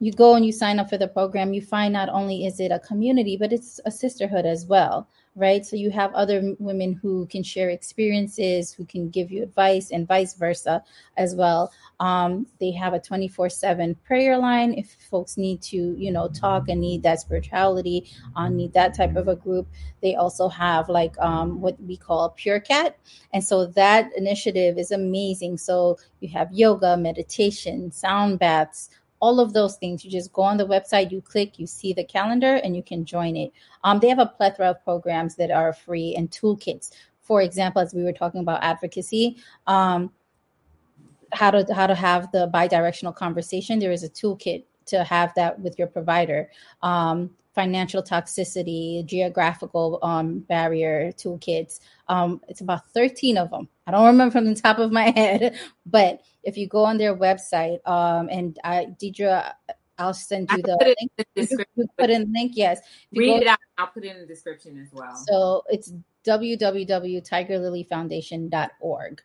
you go and you sign up for the program, you find not only is it a community, but it's a sisterhood as well, right? So you have other women who can share experiences, who can give you advice, and vice versa as well. Um, they have a 24 7 prayer line if folks need to, you know, talk and need that spirituality, uh, need that type of a group. They also have like um, what we call Pure Cat. And so that initiative is amazing. So you have yoga, meditation, sound baths, all of those things. You just go on the website, you click, you see the calendar, and you can join it. Um, they have a plethora of programs that are free and toolkits. For example, as we were talking about advocacy, um, how to how to have the bidirectional conversation. There is a toolkit to have that with your provider. Um, financial toxicity, geographical um, barrier toolkits. Um, it's about 13 of them. I don't remember from the top of my head, but if you go on their website, um, and I, Deidre, I'll send you the link. The description. Put in the link, yes. Read go, it out. I'll put it in the description as well. So it's www.tigerlilyfoundation.org.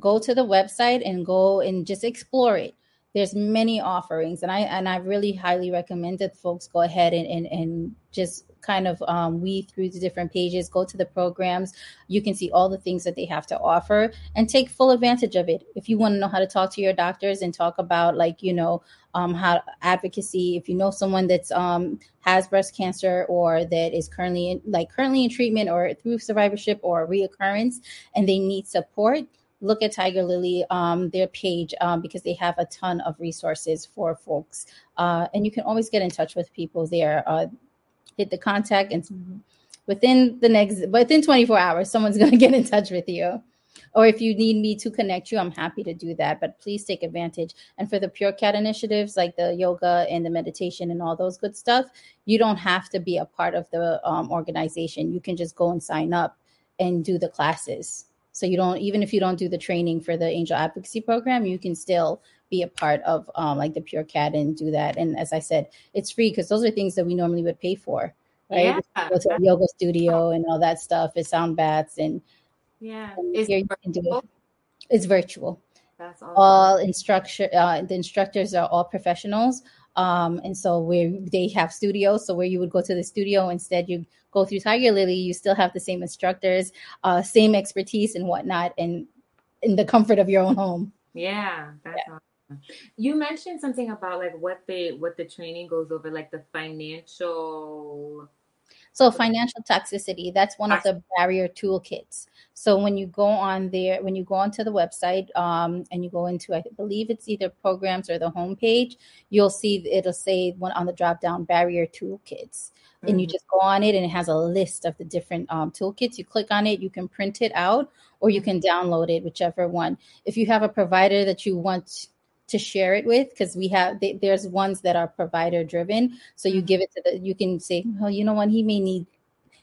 Go to the website and go and just explore it there's many offerings and i and i really highly recommend that folks go ahead and and, and just kind of um, weed through the different pages go to the programs you can see all the things that they have to offer and take full advantage of it if you want to know how to talk to your doctors and talk about like you know um, how advocacy if you know someone that's um, has breast cancer or that is currently in, like currently in treatment or through survivorship or reoccurrence and they need support look at Tigerlily, um, their page, um, because they have a ton of resources for folks. Uh, and you can always get in touch with people there. Uh, hit the contact, and within the next, within 24 hours, someone's going to get in touch with you. Or if you need me to connect you, I'm happy to do that. But please take advantage. And for the Pure Cat initiatives, like the yoga and the meditation and all those good stuff, you don't have to be a part of the um, organization. You can just go and sign up and do the classes so you don't even if you don't do the training for the angel advocacy program, you can still be a part of um, like the Pure Cat and do that. And as I said, it's free because those are things that we normally would pay for, right? Yeah. Go to a yoga studio and all that stuff. It's sound baths and yeah, and here you can do it. It's virtual. That's awesome. all instructor. Uh, the instructors are all professionals. Um, and so where they have studios, so where you would go to the studio, instead you go through Tigerlily, you still have the same instructors, uh, same expertise and whatnot, and in the comfort of your own home. Yeah, that's yeah. awesome. You mentioned something about like what the what the training goes over, like the financial So financial toxicity, that's one of the barrier toolkits. So when you go on there, when you go onto the website um, and you go into, I believe it's either programs or the homepage, you'll see it'll say one on the drop down barrier toolkits. Mm-hmm. And you mm-hmm. just go on it and it has a list of the different um, toolkits. You click on it, you can print it out or you can download it, whichever one. If you have a provider that you want to share it with because we have they, there's ones that are provider driven. So you mm-hmm. give it to the you can say well you know what? He may need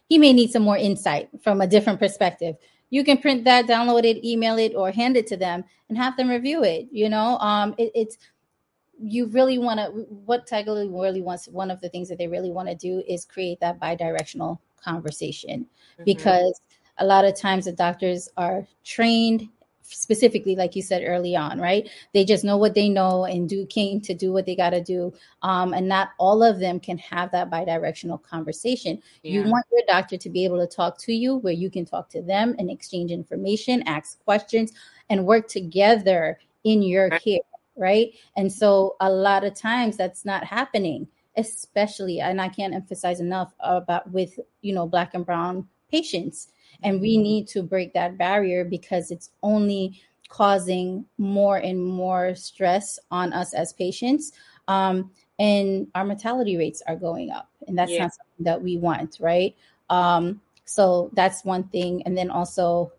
he may need some more insight from a different perspective. You can print that download it email it or hand it to them and have them review it you know? Um it, it's you really want to what tiger lily really wants one of the things that they really want to do is create that bi-directional conversation. Mm-hmm. because a lot of times the doctors are trained specifically like you said early on right? They just know what they know and do came to do what they got to do. Um, and not all of them can have that bi-directional conversation. Yeah. you want your doctor to be able to talk to you where you can talk to them and exchange information ask questions and work together in your right. care right? And so a lot of times that's not happening especially and i can't emphasize enough about with you know black and brown patients and we need to break that barrier because it's only causing more and more stress on us as patients. Um, and our mortality rates are going up. And that's yeah. not something that we want, right? Um, so that's one thing. And then also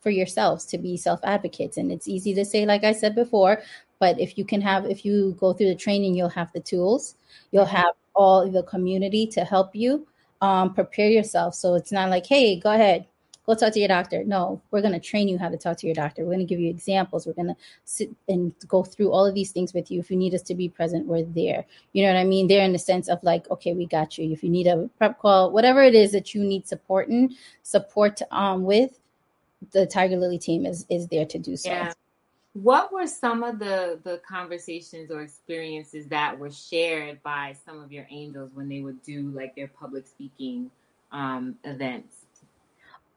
for yourselves to be self advocates. And it's easy to say, like I said before, but if you can have, if you go through the training, you'll have the tools, you'll mm-hmm. have all the community to help you um, prepare yourself. So it's not like, hey, go ahead, go talk to your doctor. No, we're going to train you how to talk to your doctor. We're going to give you examples. We're going to sit and go through all of these things with you. If you need us to be present, we're there. You know what I mean? They're in the sense of like, okay, we got you. If you need a prep call, whatever it is that you need support in, support um, with, the Tigerlily team is is there to do so. Yeah. What were some of the the conversations or experiences that were shared by some of your angels when they would do like their public speaking um, events?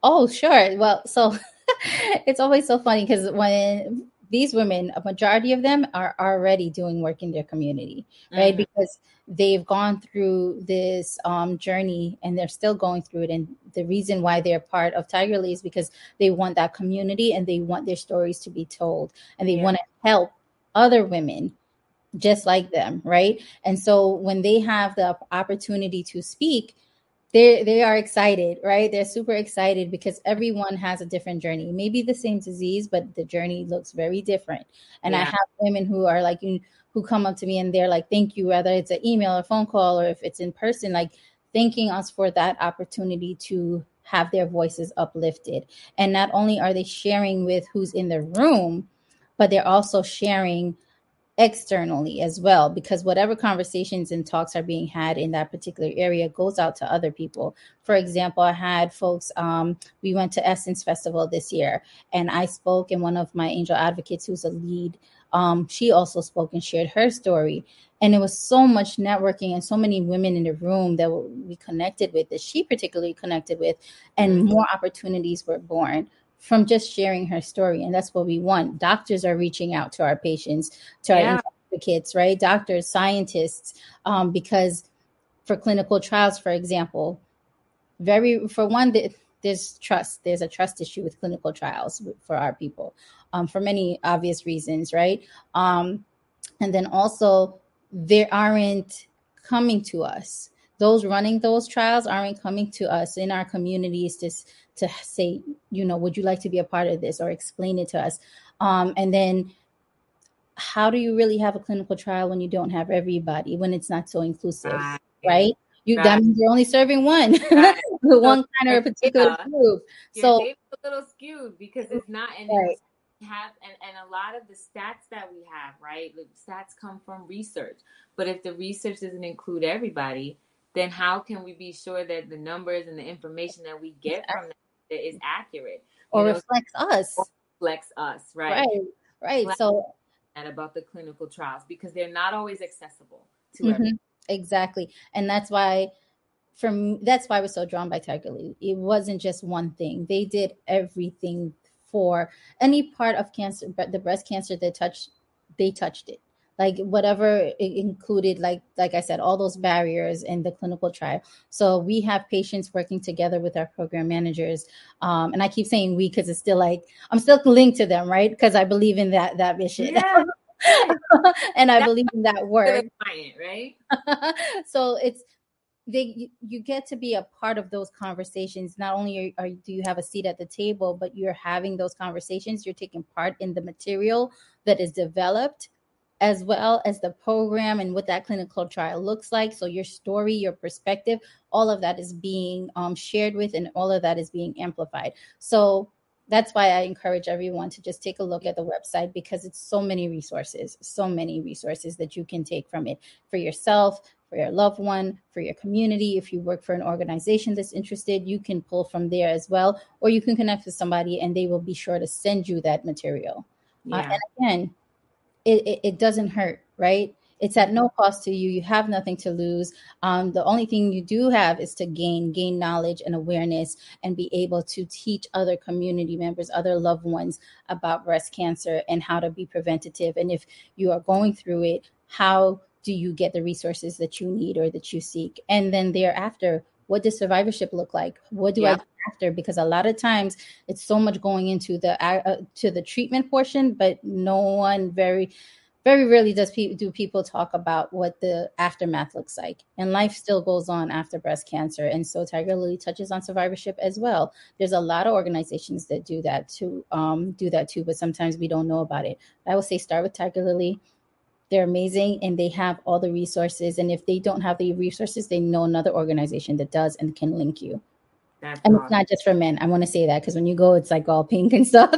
Oh, sure. Well, so it's always so funny because when these women, a majority of them are already doing work in their community, right? Mm-hmm. Because they've gone through this um, journey and they're still going through it. And the reason why they're part of Tigerlily is because they want that community and they want their stories to be told and they yeah. want to help other women just like them, right? And so when they have the opportunity to speak, they they are excited, right? They're super excited because everyone has a different journey. Maybe the same disease, but the journey looks very different. And yeah. I have women who are like who come up to me and they're like, "Thank you," whether it's an email or phone call or if it's in person, like thanking us for that opportunity to have their voices uplifted. And not only are they sharing with who's in the room, but they're also sharing externally as well because whatever conversations and talks are being had in that particular area goes out to other people. For example i had folks um, we went to essence festival this year and i spoke and one of my angel advocates who's a lead um, she also spoke and shared her story. And it was so much networking and so many women in the room that we connected with that she particularly connected with and more opportunities were born from just sharing her story. And that's what we want. Doctors are reaching out to our patients, to yeah. our advocates, right? Doctors, scientists, um, because for clinical trials, for example, very, for one, there's trust. There's a trust issue with clinical trials for our people um, for many obvious reasons, right? Um, and then also, they aren't coming to us those running those trials aren't coming to us in our communities to to say, you know, would you like to be a part of this or explain it to us? Um, and then how do you really have a clinical trial when you don't have everybody, when it's not so inclusive, right? right? You right. that means you're only serving one, right. one kind of a particular yeah. group. Your so a little skewed because it's not and right. have and, and a lot of the stats that we have, right? The stats come from research. But if the research doesn't include everybody, then how can we be sure that the numbers and the information that we get from them is accurate or know, reflects us reflects us right right right so and about the clinical trials because they're not always accessible to mm-hmm. everyone exactly and that's why for me, that's why I was so drawn by Tiger Lee. It wasn't just one thing. They did everything for any part of cancer, but the breast cancer they touched, they touched it. Like whatever included like like i said all those barriers in the clinical trial. So we have patients working together with our program managers um, and i keep saying we because it's still like i'm still linked to them right? Because i believe in that that mission. Yeah. and i believe in that work. client, right? So it's they you get to be a part of those conversations. Not only are, are, do you have a seat at the table but you're having those conversations. You're taking part in the material that is developed as well as the program and what that clinical trial looks like. So, your story, your perspective, all of that is being um, shared with, and all of that is being amplified. So, that's why I encourage everyone to just take a look at the website because it's so many resources, so many resources that you can take from it for yourself, for your loved one, for your community. If you work for an organization that's interested, you can pull from there as well, or you can connect with somebody and they will be sure to send you that material. Uh, yeah. Uh, and again, it, it, it doesn't hurt, right? It's at no cost to you. You have nothing to lose. Um, the only thing you do have is to gain gain knowledge and awareness and be able to teach other community members, other loved ones about breast cancer and how to be preventative. And if you are going through it, how do you get the resources that you need or that you seek? And then thereafter, what does survivorship look like? What do yeah. I do after? Because a lot of times it's so much going into the uh, to the treatment portion, but no one very very rarely does pe- do people talk about what the aftermath looks like and life still goes on after breast cancer and so Tigerlily touches on survivorship as well there's a lot of organizations that do that to um, do that too but sometimes we don't know about it i would say start with Tigerlily they're amazing and they have all the resources. And if they don't have the resources, they know another organization that does and can link you. That's and awesome. it's not just for men. I want to say that because when you go, it's like all pink and stuff.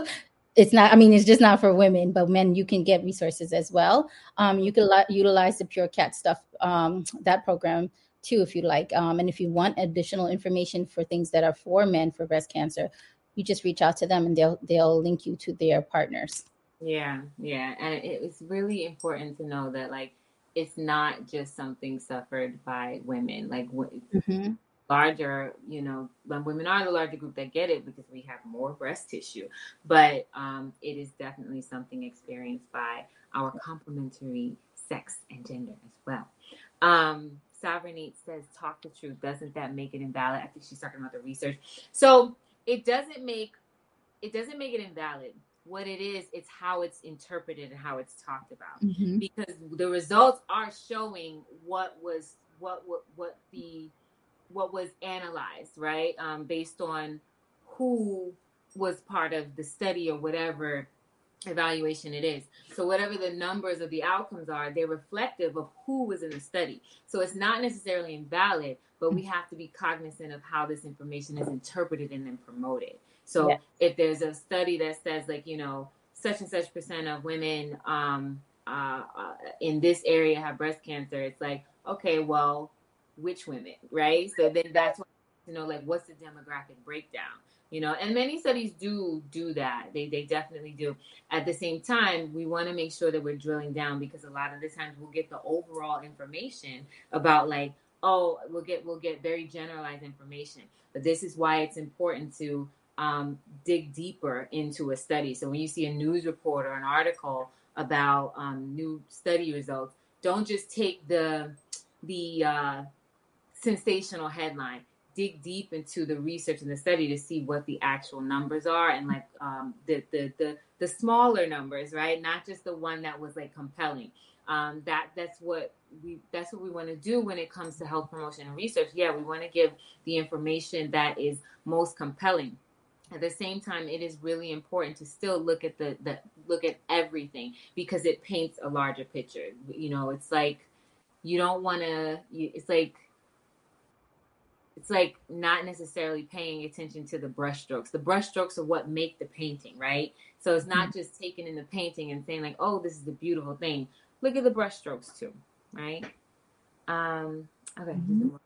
It's not, I mean, it's just not for women, but men, you can get resources as well. Um, you can li- utilize the Pure Cat stuff, um, that program too, if you like. Um, and if you want additional information for things that are for men for breast cancer, you just reach out to them and they'll they'll link you to their partners. Yeah, yeah. And it's really important to know that, like, it's not just something suffered by women. Like, mm-hmm. larger, you know, when women are the larger group that get it because we have more breast tissue. But um, it is definitely something experienced by our complementary sex and gender as well. Um, Sovereignty says, talk the truth. Doesn't that make it invalid? I think she's talking about the research. So it doesn't make it doesn't make it invalid what it is it's how it's interpreted and how it's talked about. Mm-hmm. because the results are showing what was what what, what the what was analyzed right? Um, based on who was part of the study or whatever evaluation it is. So whatever the numbers of the outcomes are they're reflective of who was in the study. So it's not necessarily invalid but we mm-hmm. have to be cognizant of how this information is interpreted and then promoted so yes. if there's a study that says like, you know, such and such percent of women um, uh, uh, in this area have breast cancer, it's like, okay, well, which women, right? So then that's what you know, like what's the demographic breakdown? You know, and many studies do do that. They they definitely do. At the same time, we want to make sure that we're drilling down because a lot of the times we'll get the overall information about like, oh, we'll get we'll get very generalized information. But this is why it's important to um, dig deeper into a study. So when you see a news report or an article about um, new study results, don't just take the the uh, sensational headline. Dig deep into the research and the study to see what the actual numbers are and like um, the, the the the smaller numbers, right? Not just the one that was like compelling. Um, that that's what we that's what we want to do when it comes to health promotion and research. Yeah, we want to give the information that is most compelling at the same time it is really important to still look at the, the look at everything because it paints a larger picture. You know it's like you don't want to it's like it's like not necessarily paying attention to the brushstrokes the brushstrokes are what make the painting right? So it's not mm-hmm. just taking in the painting and saying like oh this is a beautiful thing. Look at the brushstrokes too right? Um okay mm-hmm.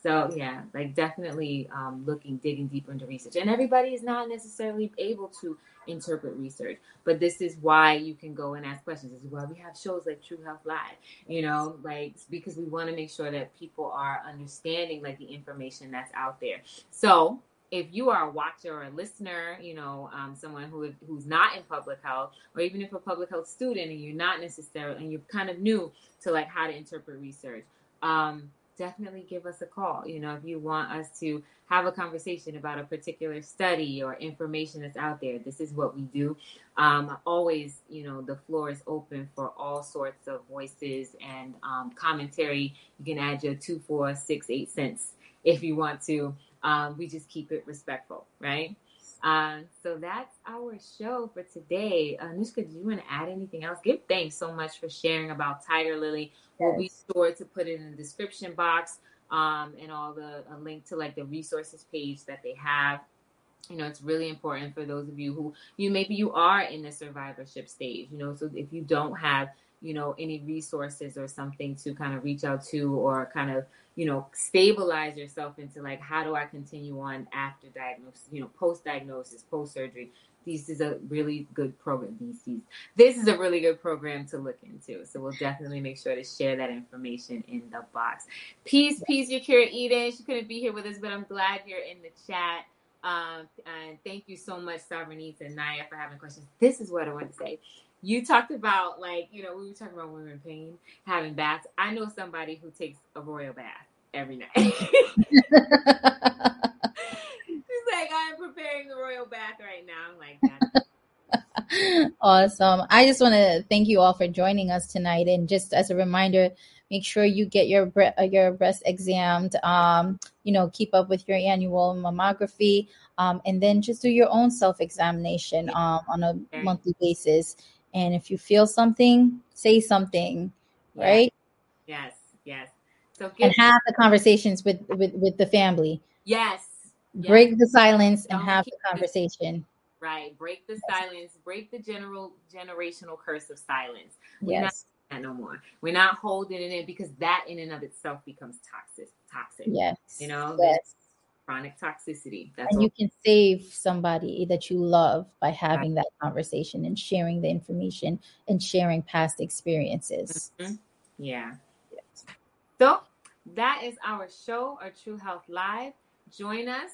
So yeah, like definitely um, looking, digging deeper into research. And everybody is not necessarily able to interpret research, but this is why you can go and ask questions. This is why we have shows like True Health Live. You know, like because we want to make sure that people are understanding like the information that's out there. So if you are a watcher or a listener, you know, um, someone who who's not in public health, or even if a public health student and you're not necessarily and you're kind of new to like how to interpret research, um, definitely give us a call. You know, if you want us to have a conversation about a particular study or information that's out there, this is what we do. Um, always, you know, the floor is open for all sorts of voices and um, commentary. You can add your two, four, six, eight cents if you want to. Um, we just keep it respectful, right? Uh, so that's our show for today. Uh, Nushka, do you want to add anything else? Give thanks so much for sharing about Tigerlily. We'll be sure to put it in the description box um, and all the a link to like the resources page that they have. You know, it's really important for those of you who you maybe you are in the survivorship stage. You know, so if you don't have you know any resources or something to kind of reach out to or kind of you know stabilize yourself into like how do i continue on after diagnosis you know post diagnosis post surgery this is a really good program these this is a really good program to look into. So we'll definitely make sure to share that information in the box. Peace peace Yakira Eden. She couldn't be here with us but i'm glad you're in the chat. Um, and thank you so much Sovereignty and Naya for having questions. This is what i want to say. You talked about like you know we were talking about women in pain having baths. I know somebody who takes a royal bath every night like i'm preparing the royal bath right now i'm like awesome i just want to thank you all for joining us tonight and just as a reminder make sure you get your bre- uh, your breast examined um, you know keep up with your annual mammography um, and then just do your own self examination um, on a monthly basis and if you feel something, say something, yeah. right? Yes, yes. So and have the conversations with with with the family. Yes. Break the silence Don't and have the conversation. right. Break the yes. silence. Break the general generational curse of silence. We're yes. not that no more. We're not holding it in because that in and of itself becomes toxic. Toxic. Yes. You know. Yes chronic toxicity. That's and all. you can save somebody that you love by having that conversation and sharing the information and sharing past experiences. Mm-hmm. Yeah. Yes. So that is our show, our True Health Live. Join us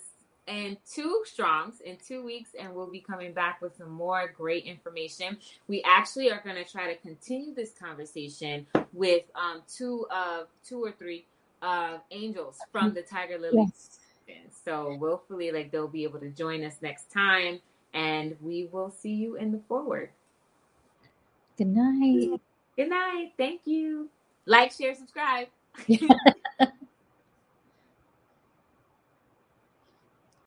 in two strongs in two weeks and we'll be coming back with some more great information we actually are going to try to continue this conversation with um, two of two or three uh, angels from the Tigerlily yes. So willfully, like they'll be able to join us next time, and we will see you in the forward. Good night. Good night. Thank you. Like, share, subscribe.